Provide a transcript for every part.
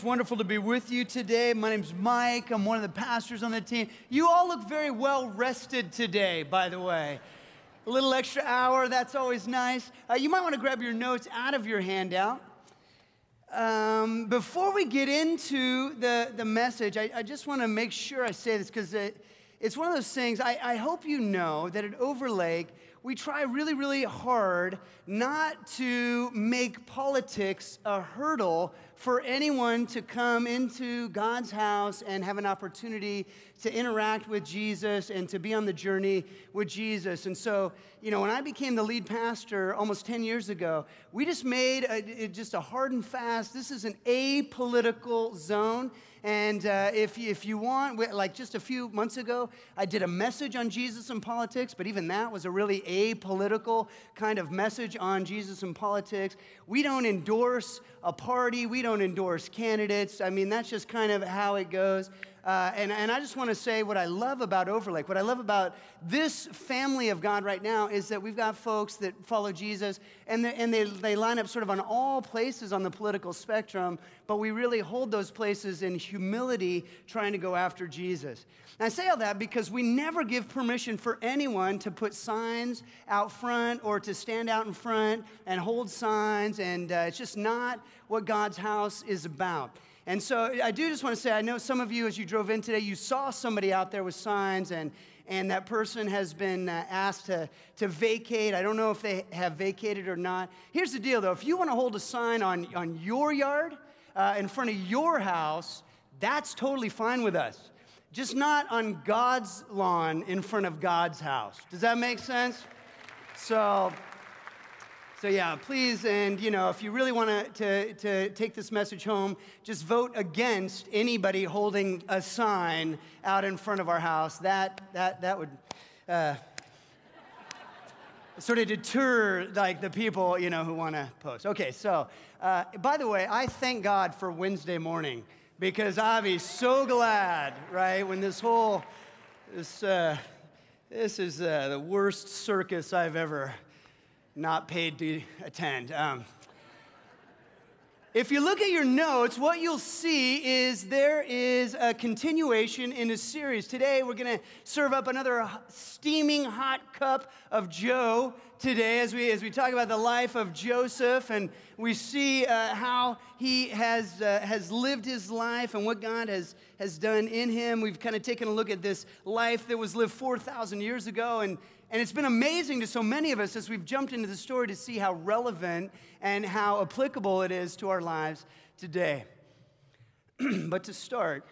It's wonderful to be with you today. My name's Mike. I'm one of the pastors on the team. You all look very well rested today, by the way. A little extra hour, that's always nice. Uh, you might want to grab your notes out of your handout. Um, before we get into the, the message, I, I just want to make sure I say this because it, it's one of those things. I, I hope you know that at Overlake, we try really, really hard not to make politics a hurdle for anyone to come into God's house and have an opportunity to interact with Jesus and to be on the journey with Jesus. And so, you know, when I became the lead pastor almost 10 years ago, we just made a, just a hard and fast, this is an apolitical zone. And uh, if, if you want, like just a few months ago, I did a message on Jesus and politics, but even that was a really apolitical kind of message on Jesus and politics. We don't endorse a party, we don't endorse candidates. I mean, that's just kind of how it goes. Uh, and, and I just want to say what I love about Overlake, what I love about this family of God right now is that we've got folks that follow Jesus and, they, and they, they line up sort of on all places on the political spectrum, but we really hold those places in humility trying to go after Jesus. And I say all that because we never give permission for anyone to put signs out front or to stand out in front and hold signs, and uh, it's just not what God's house is about. And so I do just want to say, I know some of you, as you drove in today, you saw somebody out there with signs, and, and that person has been uh, asked to, to vacate. I don't know if they have vacated or not. Here's the deal, though if you want to hold a sign on, on your yard, uh, in front of your house, that's totally fine with us. Just not on God's lawn in front of God's house. Does that make sense? So, so, yeah, please, and you know, if you really want to, to take this message home, just vote against anybody holding a sign out in front of our house. That, that, that would uh, sort of deter like the people, you know, who want to post. Okay, so, uh, by the way, I thank God for Wednesday morning because I'll be so glad, right, when this whole, this, uh, this is uh, the worst circus I've ever not paid to attend. Um, if you look at your notes, what you'll see is there is a continuation in a series. Today, we're going to serve up another steaming hot cup of Joe today as we, as we talk about the life of Joseph and we see uh, how he has, uh, has lived his life and what God has, has done in him. We've kind of taken a look at this life that was lived 4,000 years ago and and it's been amazing to so many of us as we've jumped into the story to see how relevant and how applicable it is to our lives today. but to start,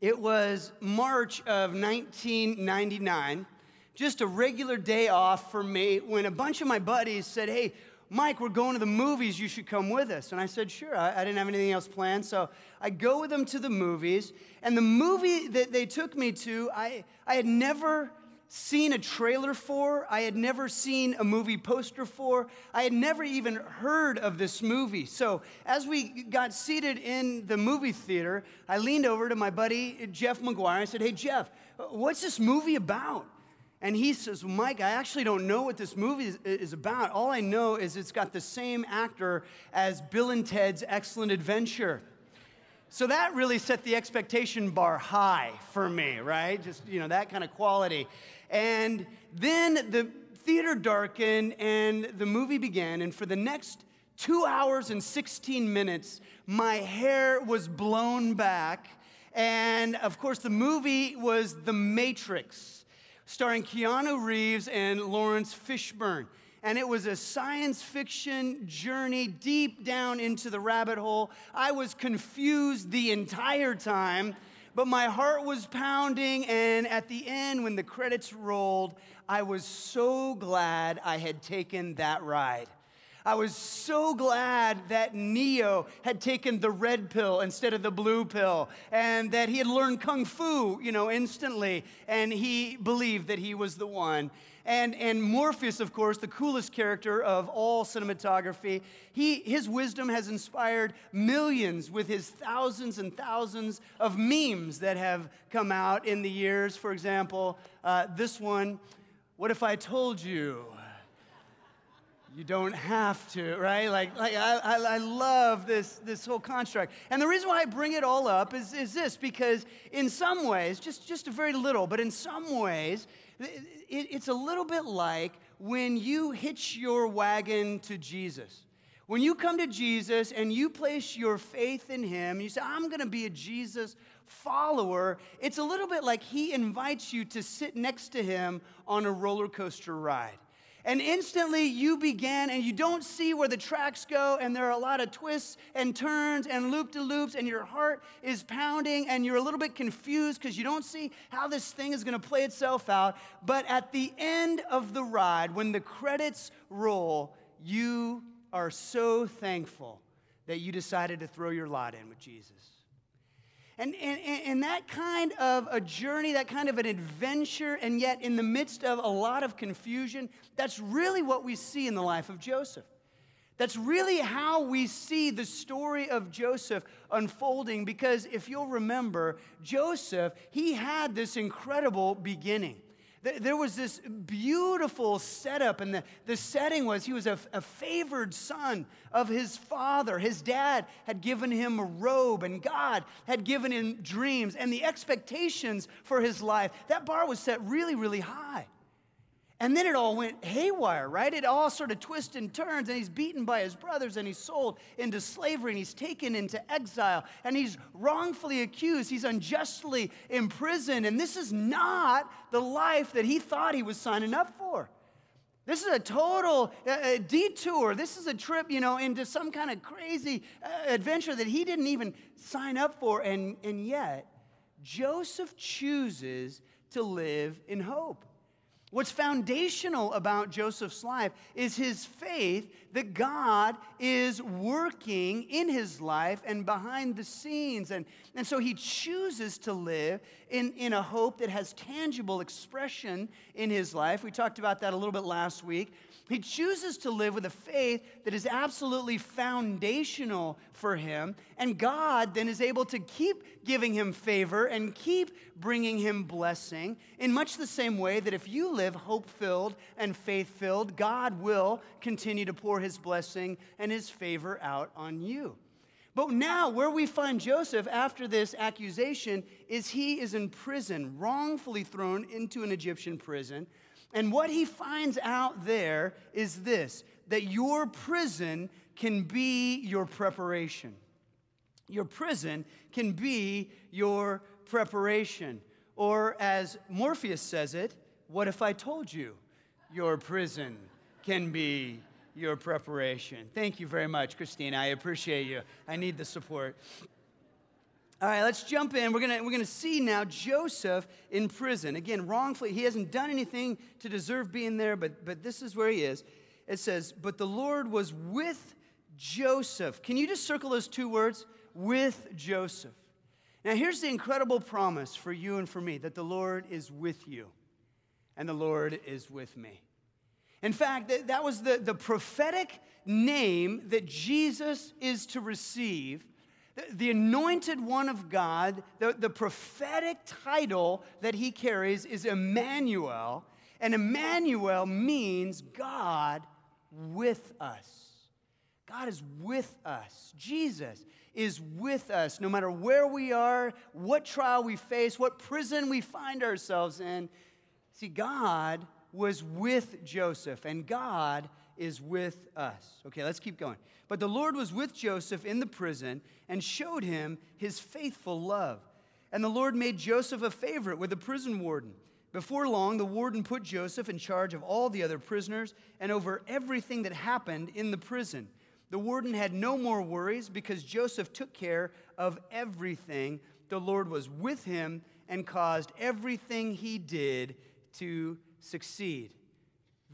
it was March of 1999, just a regular day off for me, when a bunch of my buddies said, Hey, Mike, we're going to the movies. You should come with us. And I said, Sure. I, I, didn't have anything else planned. So I go with them to the movies. And the movie that they took me to, I, I had never seen a trailer for, I had never seen a movie poster for, I had never even heard of this movie. So, as we got seated in the movie theater, I leaned over to my buddy Jeff McGuire. and I said, Hey, Jeff, uh, what's this movie about? And he says, Mike, I actually don't know what this movie is, is, about. All I know is it's got the same actor as Bill and Ted's Excellent Adventure. So that really set the expectation bar high for me, right? Just, you know, that kind of quality. And then the theater darkened and the movie began. And for the next two hours and 16 minutes, my hair was blown back. And of course, the movie was The Matrix, starring Keanu Reeves and Laurence Fishburne. And it was a science fiction journey deep down into the rabbit hole. I was confused the entire time but my heart was pounding. And at the end, when the credits rolled, I was so glad I had taken that ride. I was so glad that Neo had taken the red pill instead of the blue pill and that he had learned kung fu, you know, instantly and he believed that he was the one. And, and Morpheus, of course, the coolest character of all cinematography, he, his wisdom has inspired millions with his thousands and thousands of memes that have come out in the years. For example, uh, this one What if I told you You don't have to, right? Like, like I, I, love this, this whole construct. And the reason why I bring it all up is, is this because, in some ways, just, just a very little, but in some ways, it, it's a little bit like when you hitch your wagon to Jesus. When you come to Jesus and you place your faith in Him, you say, I'm going to be a Jesus follower, it's a little bit like He invites you to sit next to Him on a roller coaster ride. And instantly you began, and you don't see where the tracks go, and there are a lot of twists and turns and loop de loops, and your heart is pounding, and you're a little bit confused because you don't see how this thing is going to play itself out. But at the end of the ride, when the credits roll, you are so thankful that you decided to throw your lot in with Jesus. And, and, and that kind of a journey, that kind of an adventure, and yet in the midst of a lot of confusion, that's really what we see in the life of Joseph. That's really how we see the story of Joseph unfolding because if you'll remember, Joseph, he had this incredible beginning there was this beautiful setup, and the, the setting was he was a, a favored son of his father. His dad had given him a robe, and God had given him dreams, and the expectations for his life. That bar was set really, really high. And then it all went haywire, right? It all sort of twists and turns, and he's beaten by his brothers, and he's sold into slavery, and he's taken into exile, and he's wrongfully accused. He's unjustly imprisoned, and this is not the life that he thought he was signing up for. This is a total uh, detour. This is a trip, you know, into some kind of crazy uh, adventure that he didn't even sign up for. And, and yet, Joseph chooses to live in hope. What's foundational about Joseph's life is his faith that God is working in his life and behind the scenes. And, and so he chooses to live in, in a hope that has tangible expression in his life. We talked about that a little bit last week. He chooses to live with a faith that is absolutely foundational for him. And God then is able to keep giving him favor and keep bringing him blessing in much the same way that if you live hope filled and faith filled, God will continue to pour his blessing and his favor out on you. But now, where we find Joseph after this accusation is he is in prison, wrongfully thrown into an Egyptian prison. And what he finds out there is this that your prison can be your preparation. Your prison can be your preparation. Or as Morpheus says it, what if I told you your prison can be your preparation? Thank you very much, Christina. I appreciate you. I need the support. All right, let's jump in. We're going we're gonna see now Joseph in prison. Again, wrongfully, he hasn't done anything to deserve being there, but, but this is where he is. It says, But the Lord was with Joseph. Can you just circle those two words? With Joseph. Now, here's the incredible promise for you and for me that the Lord is with you and the Lord is with me. In fact, that was the, the prophetic name that Jesus is to receive the anointed one of God, the, the prophetic title that he carries is Emmanuel. And Emmanuel means God with us. God is with us. Jesus is with us no matter where we are, what trial we face, what prison we find ourselves in. See, God was with Joseph, and God is with us. Okay, let's keep going. But the Lord was with Joseph in the prison and showed him his faithful love. And the Lord made Joseph a favorite with the prison warden. Before long, the warden put Joseph in charge of all the other prisoners and over everything that happened in the prison. The warden had no more worries because Joseph took care of everything. The Lord was with him and caused everything he did to succeed.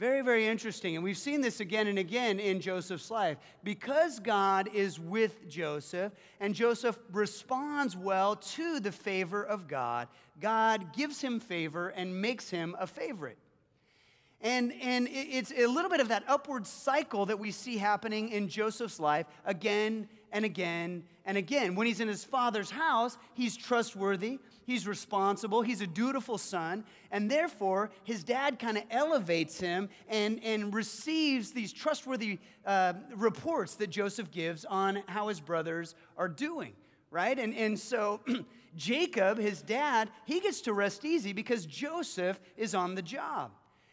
Very, very interesting. And we've seen this again and again in Joseph's life. Because God is with Joseph and Joseph responds well to the favor of God, God gives him favor and makes him a favorite. And, and it's a little bit of that upward cycle that we see happening in Joseph's life again and again and again. When he's in his father's house, he's trustworthy, he's responsible, he's a dutiful son, and therefore his dad kind of elevates him and, and receives these trustworthy uh, reports that Joseph gives on how his brothers are doing, right? And, and so Jacob, his dad, he gets to rest easy because Joseph is on the job.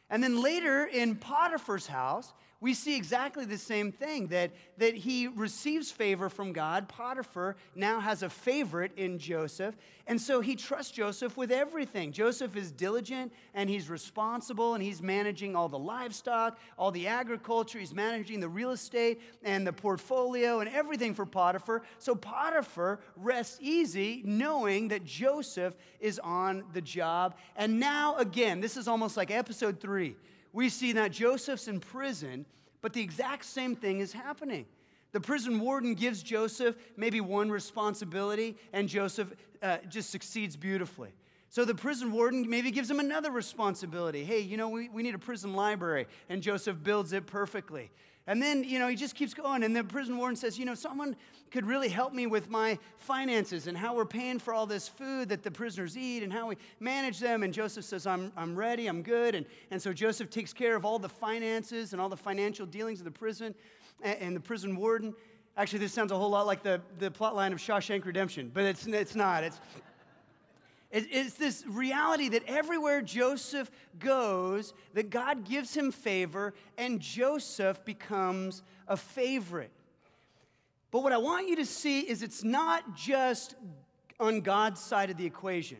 And then later in Potiphar's house, we see exactly the same thing that, that he receives favor from God. Potiphar now has a favorite in Joseph. And so he trusts Joseph with everything. Joseph is diligent and he's responsible and he's managing all the livestock, all the agriculture. He's managing the real estate and the portfolio and everything for Potiphar. So Potiphar rests easy knowing that Joseph is on the job. And now, again, this is almost like episode three we see that Joseph's in prison, but the exact same thing is happening. The prison warden gives Joseph maybe one responsibility, and Joseph uh, just succeeds beautifully. So the prison warden maybe gives him another responsibility. Hey, you know, we, we need a prison library, and Joseph builds it perfectly. And then, you know, he just keeps going. And the prison warden says, you know, someone could really help me with my finances and how we're paying for all this food that the prisoners eat and how we manage them. And Joseph says, I'm, I'm ready, I'm good. And, and so Joseph takes care of all the finances and all the financial dealings of the prison and, and the prison warden. Actually, this sounds a whole lot like the, the plot line of Shawshank Redemption, but it's, it's not. It's, it's this reality that everywhere Joseph goes, that God gives him favor, and Joseph becomes a favorite. But what I want you to see is it's not just on God's side of the equation.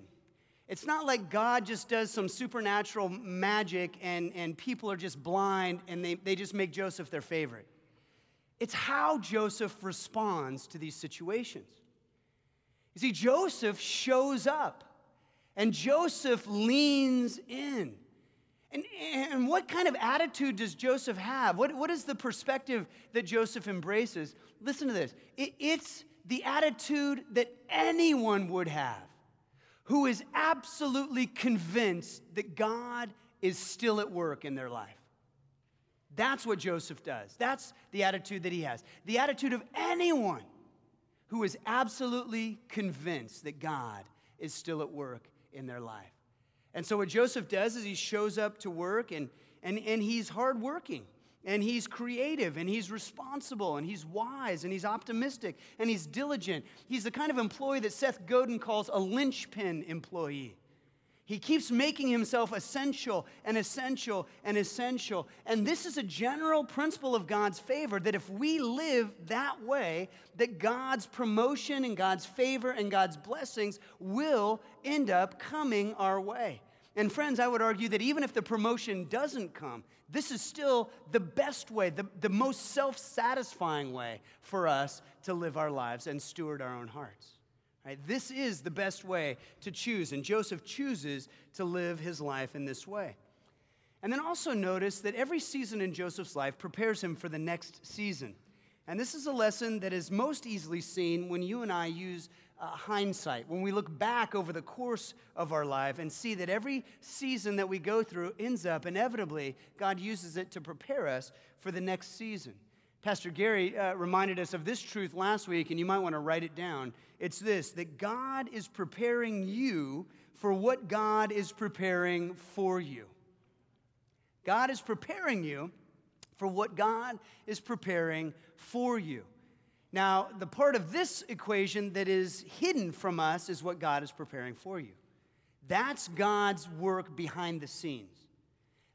It's not like God just does some supernatural magic and, and people are just blind and they, they just make Joseph their favorite. It's how Joseph responds to these situations. You see, Joseph shows up. And Joseph leans in. And, and what kind of attitude does Joseph have? What, what is the perspective that Joseph embraces? Listen to this it, it's the attitude that anyone would have who is absolutely convinced that God is still at work in their life. That's what Joseph does. That's the attitude that he has. The attitude of anyone who is absolutely convinced that God is still at work in their life. And so, what Joseph does is he shows up to work and, and, and he's hardworking and he's creative and he's responsible and he's wise and he's optimistic and he's diligent. He's the kind of employee that Seth Godin calls a linchpin employee. He keeps making himself essential and essential and essential. And this is a general principle of God's favor that if we live that way, that God's promotion and God's favor and God's blessings will end up coming our way. And friends, I would argue that even if the promotion doesn't come, this is still the best way, the, the most self satisfying way for us to live our lives and steward our own hearts. Right? This is the best way to choose, and Joseph chooses to live his life in this way. And then also notice that every season in Joseph's life prepares him for the next season. And this is a lesson that is most easily seen when you and I use uh, hindsight, when we look back over the course of our life and see that every season that we go through ends up inevitably, God uses it to prepare us for the next season. Pastor Gary uh, reminded us of this truth last week, and you might want to write it down. It's this that God is preparing you for what God is preparing for you. God is preparing you for what God is preparing for you. Now, the part of this equation that is hidden from us is what God is preparing for you. That's God's work behind the scenes.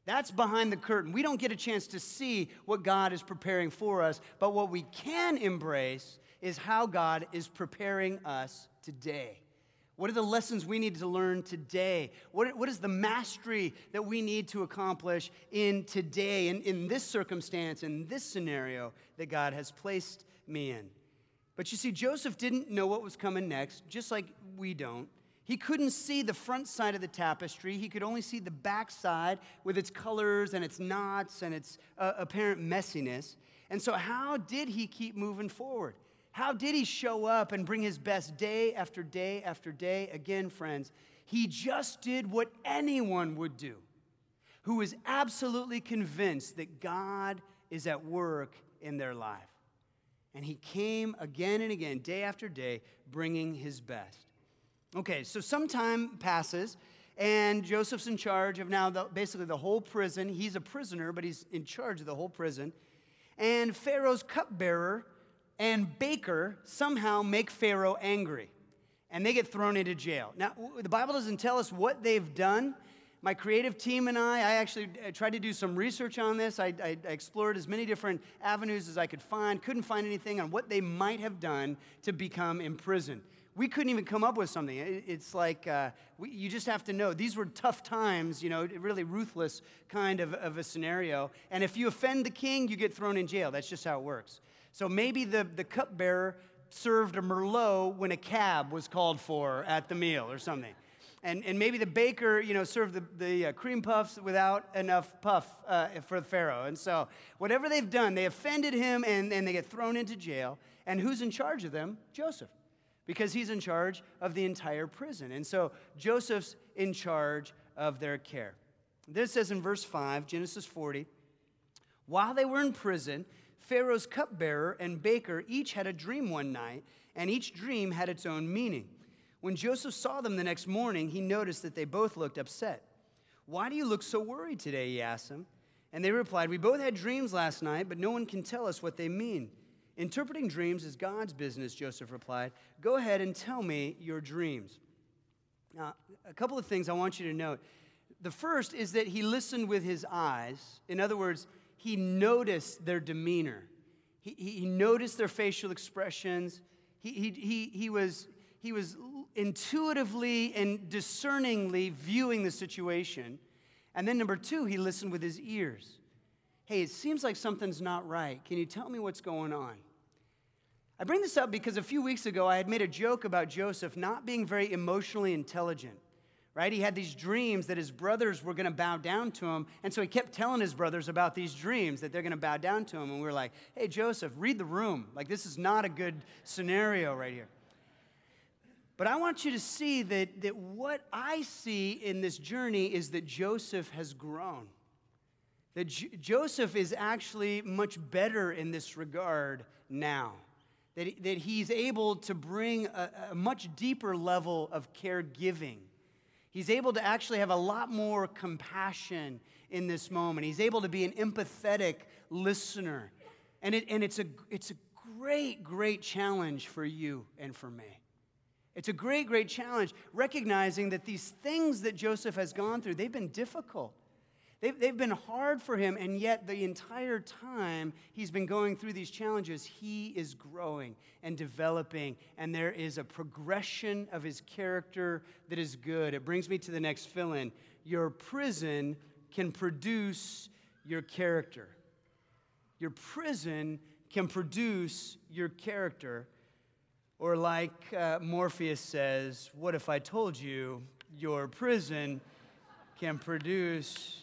That's behind the curtain. We don't get a chance to see what God is preparing for us, but what we can embrace is how God is preparing us today. What are the lessons we need to learn today? What, what is the mastery that we need to accomplish in today, in, in this circumstance, in this scenario that God has placed me in? But you see, Joseph didn't know what was coming next, just like we don't. He couldn't see the front side of the tapestry. He could only see the back side with its colors and its knots and its uh, apparent messiness. And so, how did he keep moving forward? How did he show up and bring his best day after day after day? Again, friends, he just did what anyone would do who is absolutely convinced that God is at work in their life. And he came again and again, day after day, bringing his best. Okay, so some time passes, and Joseph's in charge of now the, basically the whole prison. He's a prisoner, but he's in charge of the whole prison. And Pharaoh's cupbearer and baker somehow make Pharaoh angry, and they get thrown into jail. Now, the Bible doesn't tell us what they've done. My creative team and I, I actually uh, tried to do some research on this. I, I, explored as many different avenues as I could find, couldn't find anything on what they might have done to become imprisoned we couldn't even come up with something. It's like uh, we, you just have to know these were tough times, you know, really ruthless kind of, of a scenario. And if you offend the king, you get thrown in jail. That's just how it works. So maybe the, the cupbearer served a Merlot when a cab was called for at the meal or something. And, and maybe the baker, you know, served the, the uh, cream puffs without enough puff uh, for the Pharaoh. And so whatever they've done, they offended him and, and they get thrown into jail. And who's in charge of them? Joseph because he's in charge of the entire prison. And so Joseph's in charge of their care. This says in verse 5, Genesis 40, while they were in prison, Pharaoh's cupbearer and baker each had a dream one night, and each dream had its own meaning. When Joseph saw them the next morning, he noticed that they both looked upset. Why do you look so worried today? He asked them. And they replied, We both had dreams last night, but no one can tell us what they mean. Interpreting dreams is God's business, Joseph replied. Go ahead and tell me your dreams. Now, a couple of things I want you to note. The first is that he listened with his eyes. In other words, he noticed their demeanor, he, he noticed their facial expressions. He, he, he, he, was, he was intuitively and discerningly viewing the situation. And then, number two, he listened with his ears hey, it seems like something's not right. Can you tell me what's going on? I bring this up because a few weeks ago I had made a joke about Joseph not being very emotionally intelligent, right? He had these dreams that his brothers were going to bow down to him. And so he kept telling his brothers about these dreams that they're going to bow down to him. And we were like, hey, Joseph, read the room. Like, this is not a good scenario right here. But I want you to see that, that what I see in this journey is that Joseph has grown. That J- Joseph is actually much better in this regard now. That, that he's able to bring a, a much deeper level of caregiving. He's able to actually have a lot more compassion in this moment. He's able to be an empathetic listener. And, it, and it's, a, it's a great, great challenge for you and for me. It's a great, great challenge, recognizing that these things that Joseph has gone through, they've been difficult. They've, they've been hard for him, and yet the entire time he's been going through these challenges, he is growing and developing, and there is a progression of his character that is good. It brings me to the next fill in. Your prison can produce your character. Your prison can produce your character. Or, like uh, Morpheus says, what if I told you your prison can produce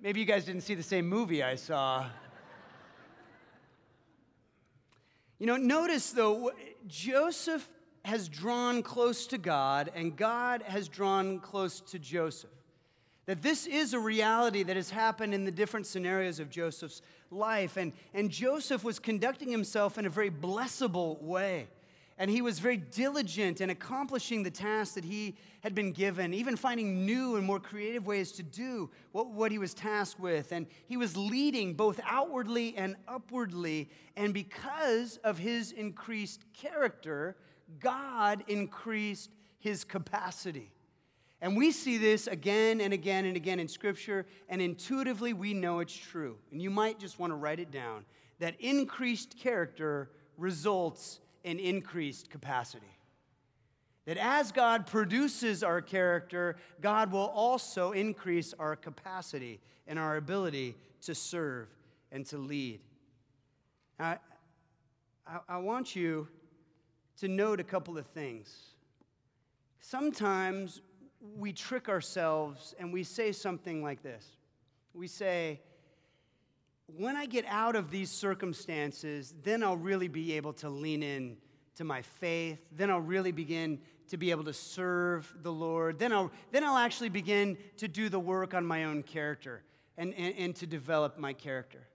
Maybe you guys didn't see the same movie I saw. you know, notice though, Joseph has drawn close to God, and God has drawn close to Joseph. That this is a reality that has happened in the different scenarios of Joseph's life. And, and Joseph was conducting himself in a very blessable way. And he was very diligent in accomplishing the task that he had been given, even finding new and more creative ways to do what, what he was tasked with. And he was leading both outwardly and upwardly. And because of his increased character, God increased his capacity. And we see this again and again and again in Scripture, and intuitively we know it's true. And you might just want to write it down that increased character results an increased capacity. That as God produces our character, God will also increase our capacity and our ability to serve and to lead. I, I, I want you to note a couple of things. Sometimes we trick ourselves and we say something like this. We say, when I get out of these circumstances, then I'll really be able to lean in to my faith. Then I'll really begin to be able to serve the Lord. Then I'll, then I'll actually begin to do the work on my own character and, and, and to develop my character.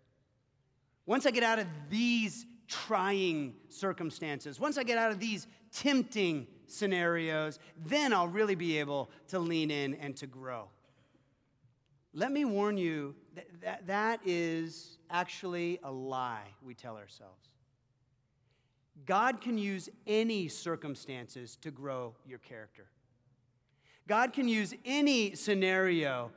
Once I get out of these trying circumstances, once I get out of these tempting scenarios, then I'll really be able to lean in and to grow. Let me warn you that that, that is actually a lie we tell ourselves. God can use any circumstances to grow your character. God can use any scenario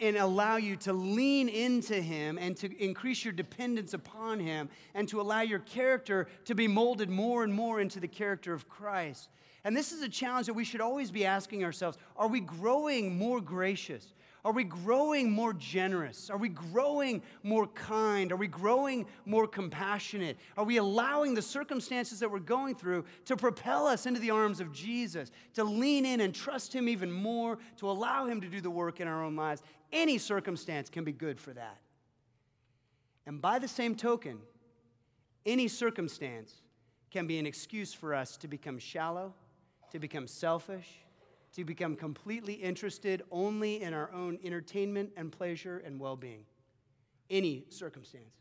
and allow you to lean into Him and to increase your dependence upon Him and to allow your character to be molded more and more into the character of Christ. And this is a challenge that we should always be asking ourselves are we growing more gracious? Are we growing more generous? Are we growing more kind? Are we growing more compassionate? Are we allowing the circumstances that we're going through to propel us into the arms of Jesus, to lean in and trust Him even more, to allow Him to do the work in our own lives? Any circumstance can be good for that. And by the same token, any circumstance can be an excuse for us to become shallow, to become selfish, to become completely interested only in our own entertainment and pleasure and well being. Any circumstance.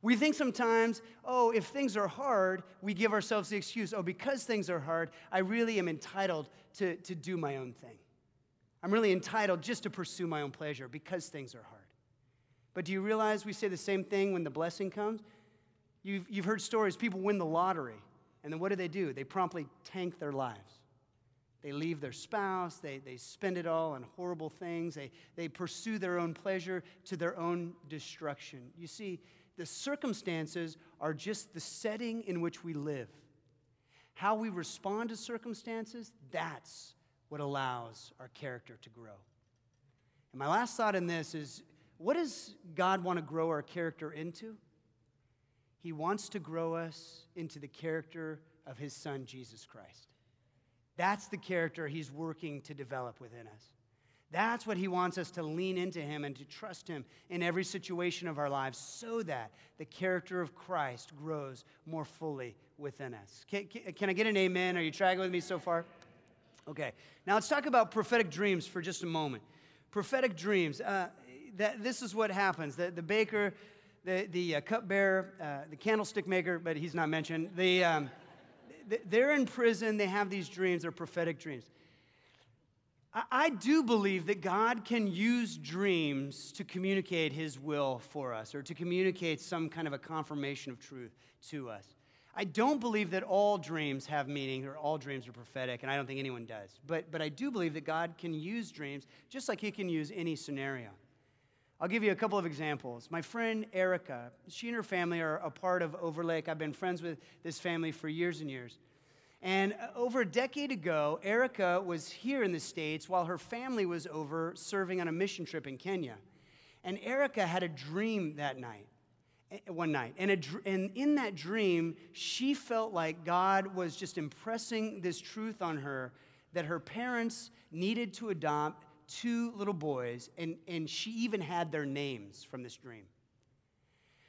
We think sometimes, oh, if things are hard, we give ourselves the excuse, oh, because things are hard, I really am entitled to, to do my own thing. I'm really entitled just to pursue my own pleasure because things are hard. But do you realize we say the same thing when the blessing comes? You've, you've heard stories, people win the lottery, and then what do they do? They promptly tank their lives. They leave their spouse, they, they spend it all on horrible things, they, they pursue their own pleasure to their own destruction. You see, the circumstances are just the setting in which we live. How we respond to circumstances, that's what allows our character to grow. And my last thought in this is what does God want to grow our character into? He wants to grow us into the character of His Son, Jesus Christ. That's the character he's working to develop within us. That's what he wants us to lean into him and to trust him in every situation of our lives so that the character of Christ grows more fully within us. Can, can I get an amen? Are you tracking with me so far? Okay. Now let's talk about prophetic dreams for just a moment. Prophetic dreams. Uh, that, this is what happens. The, the baker, the, the uh, cupbearer, uh, the candlestick maker, but he's not mentioned. The. Um, they're in prison, they have these dreams, they're prophetic dreams. I do believe that God can use dreams to communicate His will for us or to communicate some kind of a confirmation of truth to us. I don't believe that all dreams have meaning or all dreams are prophetic, and I don't think anyone does. But, but I do believe that God can use dreams just like He can use any scenario. I'll give you a couple of examples. My friend Erica, she and her family are a part of Overlake. I've been friends with this family for years and years. And uh, over a decade ago, Erica was here in the States while her family was over serving on a mission trip in Kenya. And Erica had a dream that night, eh, one night. And, a, and in that dream, she felt like God was just impressing this truth on her that her parents needed to adopt two little boys, and, and she even had their names from this dream.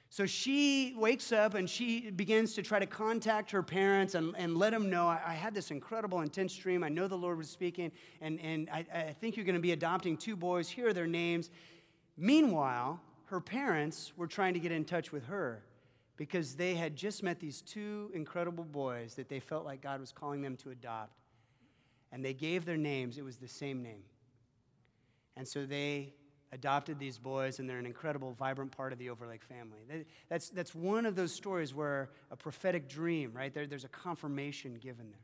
So she wakes up and she begins to try to contact her parents and, and let them know I, I had this incredible, intense dream. I know the Lord was speaking, and, and I, I think you're going to be adopting two boys. Here are their names. Meanwhile, her parents were trying to get in touch with her because they had just met these two incredible boys that they felt like God was calling them to adopt. And they gave their names, it was the same name and so they adopted these boys, and they're an incredible, vibrant part of the Overlake family. That's, that's one of those stories where a prophetic dream, right? There, there's a confirmation given there.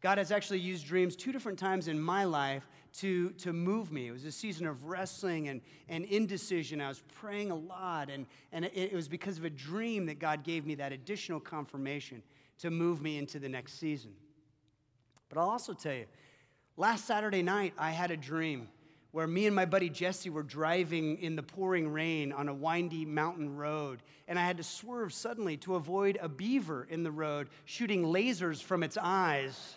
God has actually used dreams two different times in my life to, to move me. It was a season of wrestling and, and indecision. I was praying a lot, and, and it, it was because of a dream that God gave me that additional confirmation to move me into the next season. But I'll also tell you, last Saturday night, I had a dream where me and my buddy Jesse were driving in the pouring rain on a windy mountain road. And I had to swerve suddenly to avoid a beaver in the road shooting lasers from its eyes.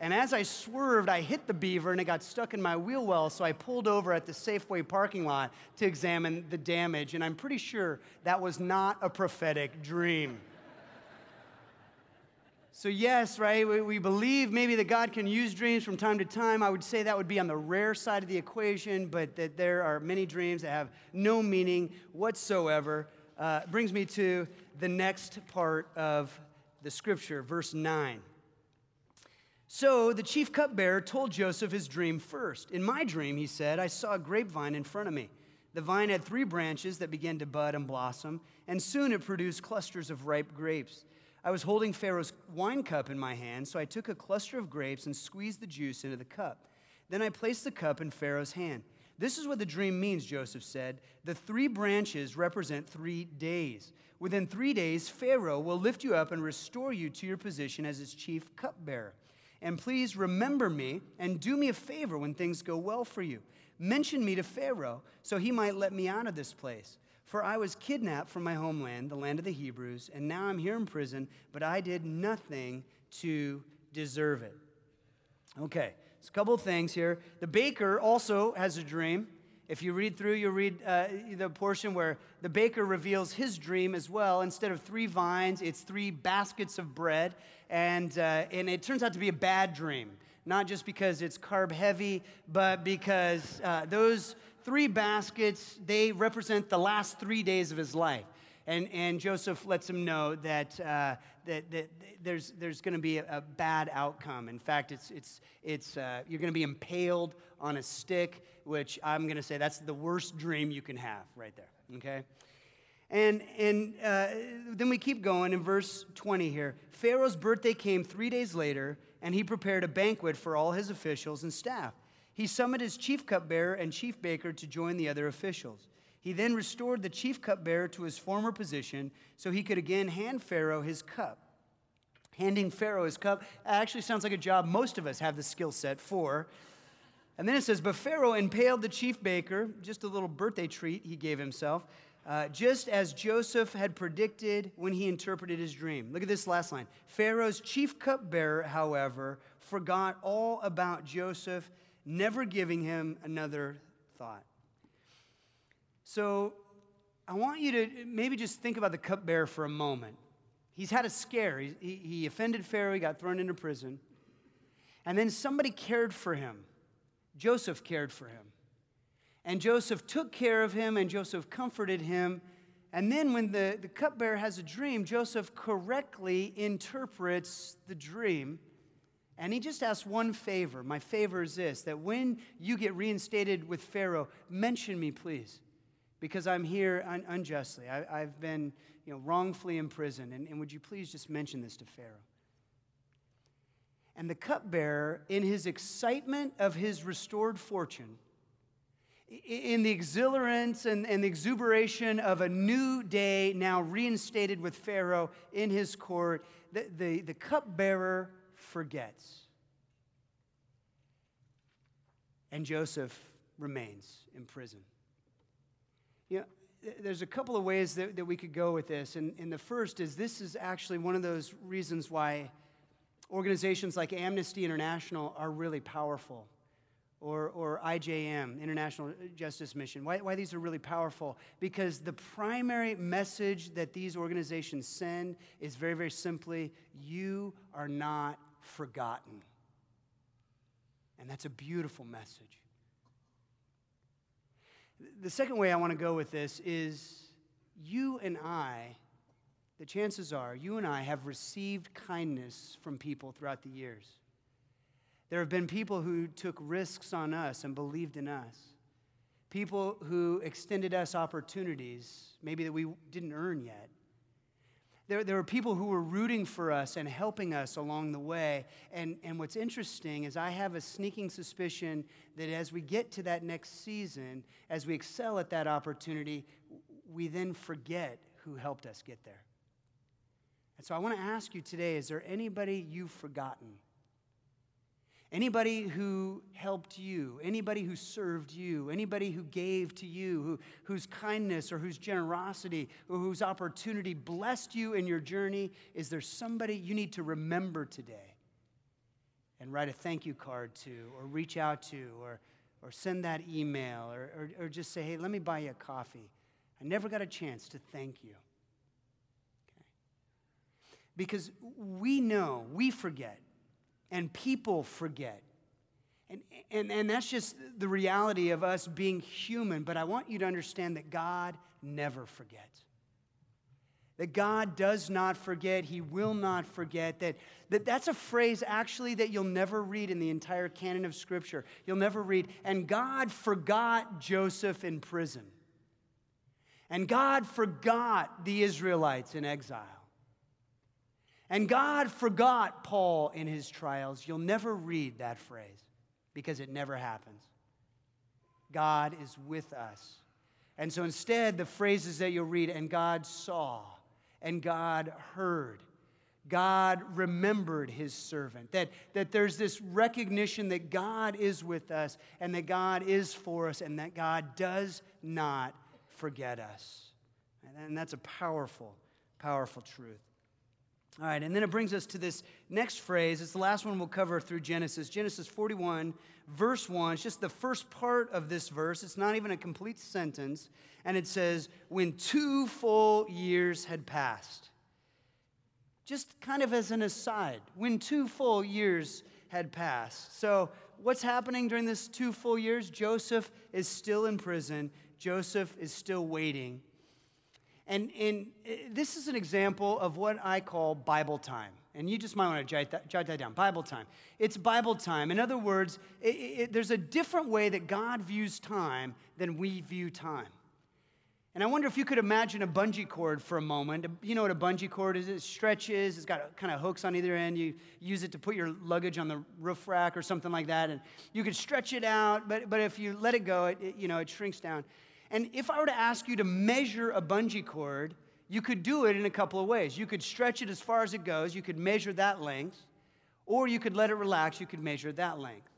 And as I swerved, I hit the beaver and it got stuck in my wheel well. So I pulled over at the Safeway parking lot to examine the damage. And I'm pretty sure that was not a prophetic dream. So, yes, right, we, we, believe maybe that God can use dreams from time to time. I would say that would be on the rare side of the equation, but that there are many dreams that have no meaning whatsoever. Uh, brings me to the next part of the scripture, verse 9. So the chief cupbearer told Joseph his dream first. In my dream, he said, I saw a grapevine in front of me. The vine had three branches that began to bud and blossom, and soon it produced clusters of ripe grapes. I was holding Pharaoh's wine cup in my hand, so I took a cluster of grapes and squeezed the juice into the cup. Then I placed the cup in Pharaoh's hand. This is what the dream means, Joseph said. The three branches represent three days. Within three days, Pharaoh will lift you up and restore you to your position as his chief cupbearer. And please remember me and do me a favor when things go well for you. Mention me to Pharaoh so he might let me out of this place. For I was kidnapped from my homeland, the land of the Hebrews, and now I'm here in prison, but I did nothing to deserve it. Okay, there's a couple of things here. The baker also has a dream. If you read through, you'll read uh, the portion where the baker reveals his dream as well. Instead of three vines, it's three baskets of bread. And, uh, and it turns out to be a bad dream, not just because it's carb heavy, but because uh, those three baskets, they represent the last three days of his life. And, and Joseph lets him know that, uh, that, that there's, there's going to be a, a, bad outcome. In fact, it's, it's, it's, uh, you're going to be impaled on a stick, which I'm going to say that's the worst dream you can have right there, okay? And, and uh, then we keep going in verse 20 here. Pharaoh's birthday came three days later, and he prepared a banquet for all his officials and staff. He summoned his chief cupbearer and chief baker to join the other officials. He then restored the chief cupbearer to his former position so he could again hand Pharaoh his cup. Handing Pharaoh his cup actually sounds like a job most of us have the skill set for. And then it says, But Pharaoh impaled the chief baker, just a little birthday treat he gave himself, uh, just as Joseph had predicted when he interpreted his dream. Look at this last line. Pharaoh's chief cupbearer, however, forgot all about Joseph never giving him another thought. So I want you to maybe just think about the cupbearer for a moment. He's had a scare. He, he, offended Pharaoh, he got thrown into prison. And then somebody cared for him. Joseph cared for him. And Joseph took care of him, and Joseph comforted him. And then, when the, the cupbearer has a dream, Joseph correctly interprets the dream and he just asked one favor. My favor is this that when you get reinstated with Pharaoh, mention me, please, because I'm here un- unjustly. I, have been you know, wrongfully imprisoned. And, and would you please just mention this to Pharaoh? And the cupbearer, in his excitement of his restored fortune, in the exhilarance and, and the exuberation of a new day now reinstated with Pharaoh in his court, the, the, the cupbearer forgets. And Joseph remains in prison. You know, there's a couple of ways that, that we could go with this. And, and the first is this is actually one of those reasons why organizations like Amnesty International are really powerful or, or IJM, International Justice Mission, why, why these are really powerful. Because the primary message that these organizations send is very, very simply you are not forgotten. And that's a beautiful message. The second way I want to go with this is you and I, the chances are, you and I have received kindness from people throughout the years. There have been people who took risks on us and believed in us. People who extended us opportunities, maybe that we didn't earn yet. There, there were people who were rooting for us and helping us along the way. And, and what's interesting is I have a sneaking suspicion that as we get to that next season, as we excel at that opportunity, we then forget who helped us get there. And so I want to ask you today is there anybody you've forgotten? Anybody who helped you, anybody who served you, anybody who gave to you, who, whose kindness or whose generosity or whose opportunity blessed you in your journey, is there somebody you need to remember today and write a thank you card to, or reach out to, or, or send that email, or, or, or just say, hey, let me buy you a coffee? I never got a chance to thank you. Okay? Because we know, we forget and people forget. And, and, and that's just the reality of us being human. But I want you to understand that God never forgets. That God does not forget, He will not forget. That, that that's a phrase actually that you'll never read in the entire canon of Scripture. You'll never read, and God forgot Joseph in prison. And God forgot the Israelites in exile. And God forgot Paul in his trials. You'll never read that phrase because it never happens. God is with us. And so instead, the phrases that you'll read, and God saw, and God heard. God remembered his servant. That, that there's this recognition that God is with us and that God is for us and that God does not forget us. And that's a powerful, powerful truth. All right, and then it brings us to this next phrase. It's the last one we'll cover through Genesis. Genesis 41, verse 1. It's just the first part of this verse. It's not even a complete sentence and it says, when two full years had passed. Just kind of as an aside, when two full years had passed. So, what's happening during this two full years? Joseph is still in prison, Joseph is still waiting. And, and uh, this is an example of what I call Bible time. And you just might want to jot that, jot that down Bible time. It's Bible time. In other words, it, it, there's a different way that God views time than we view time. And I wonder if you could imagine a bungee cord for a moment. You know what a bungee cord is? It stretches, it's got kind of hooks on either end. You use it to put your luggage on the roof rack or something like that. And you could stretch it out, but, but if you let it go, it, it, you know, it shrinks down. And if I were to ask you to measure a bungee cord, you could do it in a couple of ways. You could stretch it as far as it goes, you could measure that length, or you could let it relax, you could measure that length.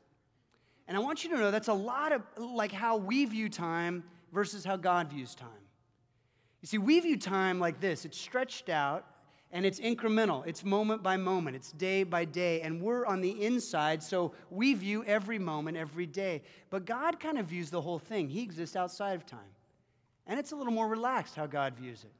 And I want you to know that's a lot of like how we view time versus how God views time. You see, we view time like this it's stretched out and it's incremental, it's moment by moment, it's day by day, and we're on the inside, so we view every moment, every day. But God kind of views the whole thing, He exists outside of time. And it's a little more relaxed how God views it.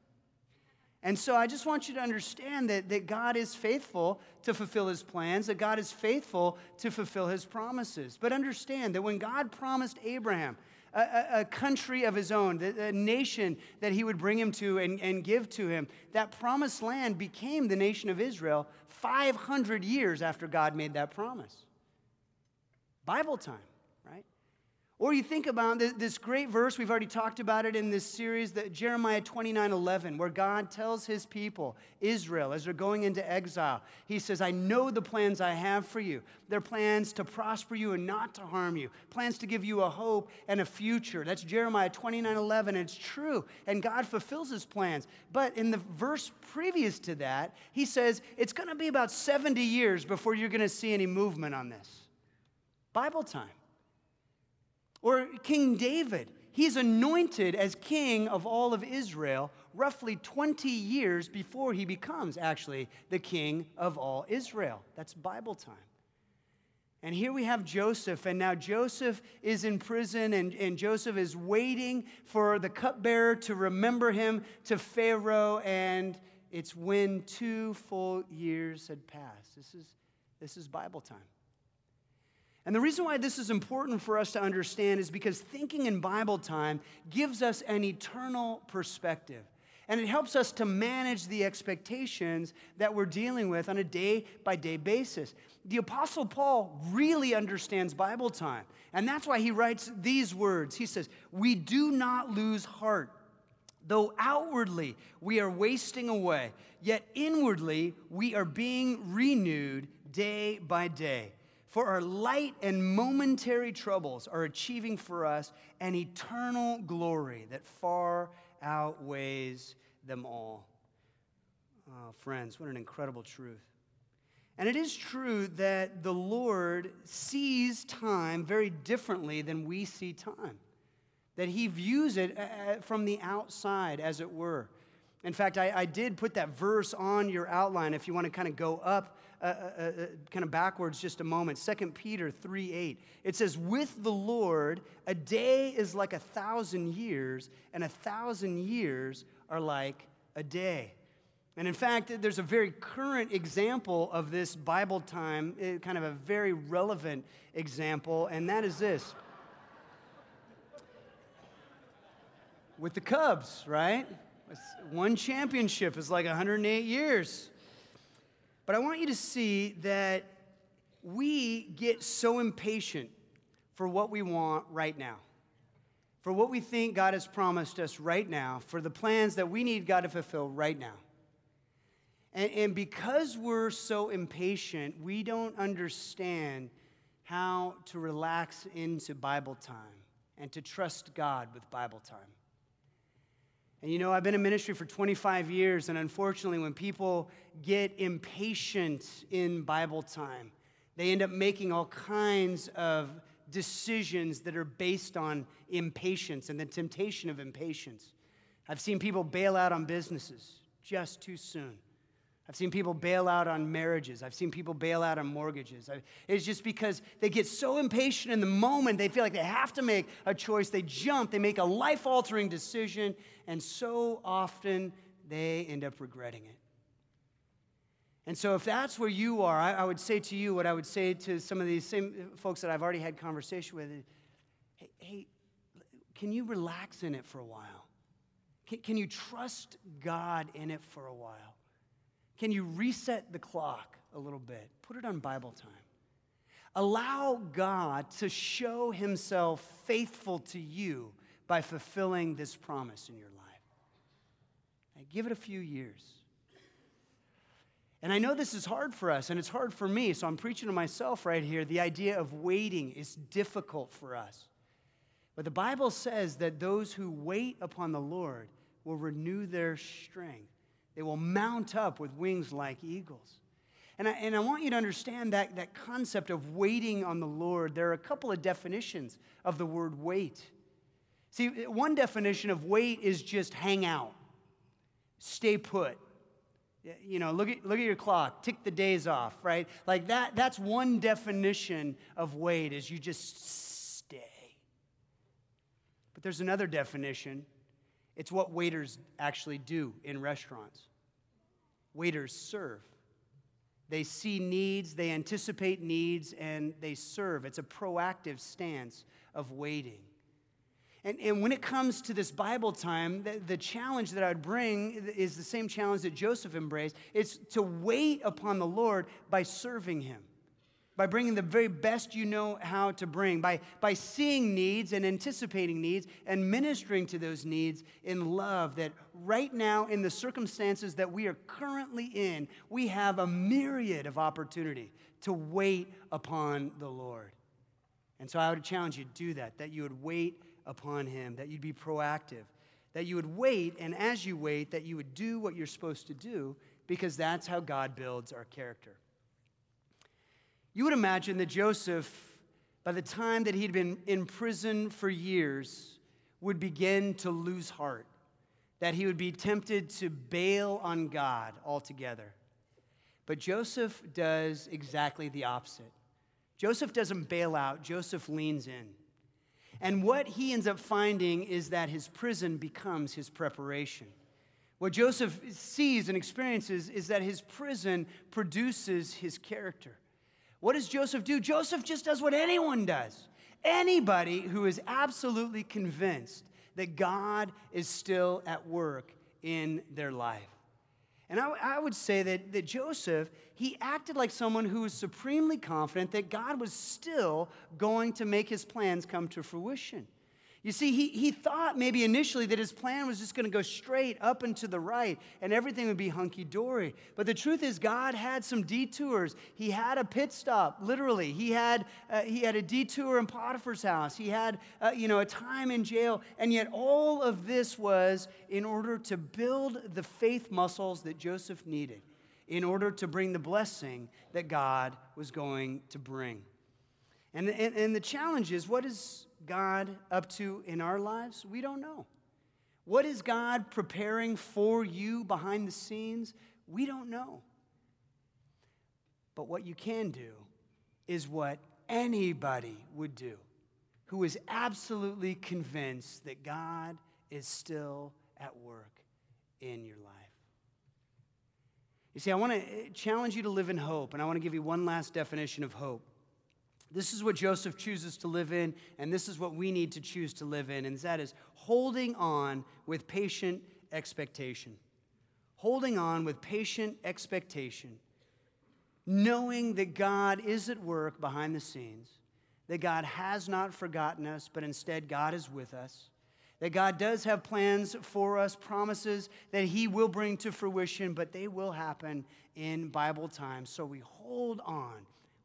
And so I just want you to understand that, that God is faithful to fulfill his plans, that God is faithful to fulfill his promises. But understand that when God promised Abraham a, a, country of his own, a nation that he would bring him to and, and give to him. That promised land became the nation of Israel 500 years after God made that promise. Bible time. Or you think about this great verse, we've already talked about it in this series, that Jeremiah 29 11, where God tells his people, Israel, as they're going into exile, he says, I know the plans I have for you. They're plans to prosper you and not to harm you, plans to give you a hope and a future. That's Jeremiah 29 11, it's true. And God fulfills his plans. But in the verse previous to that, he says, it's going to be about 70 years before you're going to see any movement on this. Bible time. Or King David, he's anointed as king of all of Israel roughly 20 years before he becomes actually the king of all Israel. That's Bible time. And here we have Joseph, and now Joseph is in prison, and, and Joseph is waiting for the cupbearer to remember him to Pharaoh, and it's when two full years had passed. This is, this is Bible time. And the reason why this is important for us to understand is because thinking in Bible time gives us an eternal perspective. And it helps us to manage the expectations that we're dealing with on a day by day basis. The Apostle Paul really understands Bible time. And that's why he writes these words He says, We do not lose heart. Though outwardly we are wasting away, yet inwardly we are being renewed day by day. For our light and momentary troubles are achieving for us an eternal glory that far outweighs them all. Oh, friends, what an incredible truth. And it is true that the Lord sees time very differently than we see time, that He views it uh, uh, from the outside, as it were. In fact, I, I did put that verse on your outline if you want to kind of go up uh, uh, uh, kind of backwards just a moment. 2 Peter 3 8. It says, With the Lord, a day is like a thousand years, and a thousand years are like a day. And in fact, there's a very current example of this Bible time, eh, kind of a very relevant example, and that is this. With the Cubs, right? One championship is like 108 years. But I want you to see that we get so impatient for what we want right now, for what we think God has promised us right now, for the plans that we need God to fulfill right now. And, and because we're so impatient, we don't understand how to relax into Bible time and to trust God with Bible time. And you know, I've been in ministry for 25 years, and unfortunately, when people get impatient in Bible time, they end up making all kinds of decisions that are based on impatience and the temptation of impatience. I've seen people bail out on businesses just too soon. I've seen people bail out on marriages. I've seen people bail out on mortgages. It's just because they get so impatient in the moment, they feel like they have to make a choice. They jump, they make a life altering decision, and so often they end up regretting it. And so, if that's where you are, I, would say to you what I would say to some of these same folks that I've already had conversation with hey, hey can you relax in it for a while? Can you trust God in it for a while? Can you reset the clock a little bit? Put it on Bible time. Allow God to show himself faithful to you by fulfilling this promise in your life. Now, give it a few years. And I know this is hard for us, and it's hard for me, so I'm preaching to myself right here. The idea of waiting is difficult for us. But the Bible says that those who wait upon the Lord will renew their strength. They will mount up with wings like eagles. And I, and I want you to understand that, that concept of waiting on the Lord. There are a couple of definitions of the word wait. See, one definition of wait is just hang out, stay put. You know, look at, look at your clock, tick the days off, right? Like that, that's one definition of wait, is you just stay. But there's another definition. It's what waiters actually do in restaurants waiters serve. They see needs, they anticipate needs, and they serve. It's a proactive stance of waiting. And, and when it comes to this Bible time, the, the challenge that I would bring is the same challenge that Joseph embraced. It's to wait upon the Lord by serving him by bringing the very best you know how to bring, by, by seeing needs and anticipating needs and ministering to those needs in love. That right now, in the circumstances that we are currently in, we have a myriad of opportunity to wait upon the Lord. And so I would challenge you to do that, that you would wait upon Him, that you'd be proactive, that you would wait, and as you wait, that you would do what you're supposed to do, because that's how God builds our character. You would imagine that Joseph, by the time that he'd been in prison for years, would begin to lose heart, that he would be tempted to bail on God altogether. But Joseph does exactly the opposite. Joseph doesn't bail out, Joseph leans in. And what he ends up finding is that his prison becomes his preparation. What Joseph sees and experiences is that his prison produces his character. What does Joseph do? Joseph just does what anyone does. Anybody who is absolutely convinced that God is still at work in their life. And I, I, would say that, that Joseph, he acted like someone who was supremely confident that God was still going to make his plans come to fruition. You see, he, he thought maybe initially that his plan was just going to go straight up and to the right and everything would be hunky dory. But the truth is, God had some detours. He had a pit stop, literally. He had, uh, he had a detour in Potiphar's house. He had, uh, you know, a time in jail. And yet, all of this was in order to build the faith muscles that Joseph needed, in order to bring the blessing that God was going to bring. And, and, and the challenge is what is God up to in our lives? We don't know. What is God preparing for you behind the scenes? We don't know. But what you can do is what anybody would do who is absolutely convinced that God is still at work in your life. You see, I want to eh, challenge you to live in hope, and I want to give you one last definition of hope. This is what Joseph chooses to live in, and this is what we need to choose to live in, and that is holding on with patient expectation. Holding on with patient expectation, knowing that God is at work behind the scenes, that God has not forgotten us, but instead God is with us, that God does have plans for us, promises that He will bring to fruition, but they will happen in Bible time. So we hold on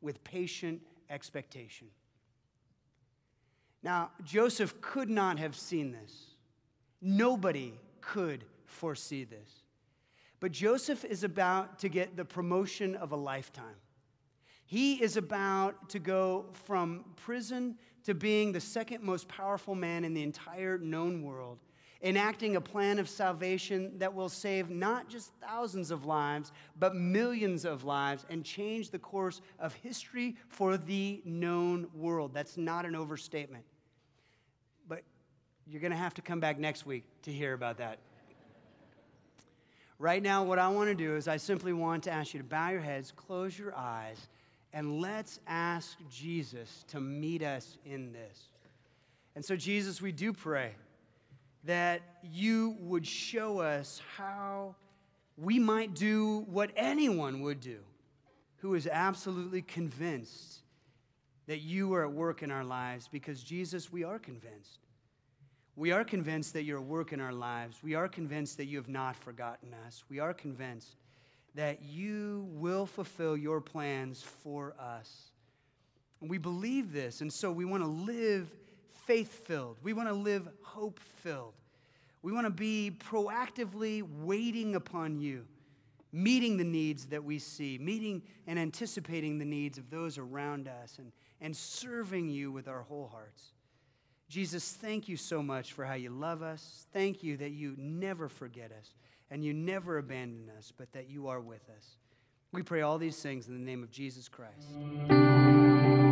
with patient expectation. Now, Joseph could not have seen this. Nobody could foresee this. But Joseph is about to get the promotion of a lifetime. He is about to go from prison to being the second most powerful man in the entire known world, enacting a plan of salvation that will save not just thousands of lives, but millions of lives and change the course of history for the known world. That's not an overstatement. But you're going to have to come back next week to hear about that. Right now, what I want to do is I simply want to ask you to bow your heads, close your eyes, and let's ask Jesus to meet us in this. And so, Jesus, we do pray that you would show us how we might do what anyone would do who is absolutely convinced that you are at work in our lives because, Jesus, we are convinced. We are convinced that you're at work in our lives. We are convinced that you have not forgotten us. We are convinced that you will fulfill your plans for us. And we believe this, and so we want to live faith filled. We want to live hope filled. We want to be proactively waiting upon you, meeting the needs that we see, meeting and anticipating the needs of those around us, and, and serving you with our whole hearts. Jesus, thank you so much for how you love us. Thank you that you never forget us and you never abandon us, but that you are with us. We pray all these things in the name of Jesus Christ.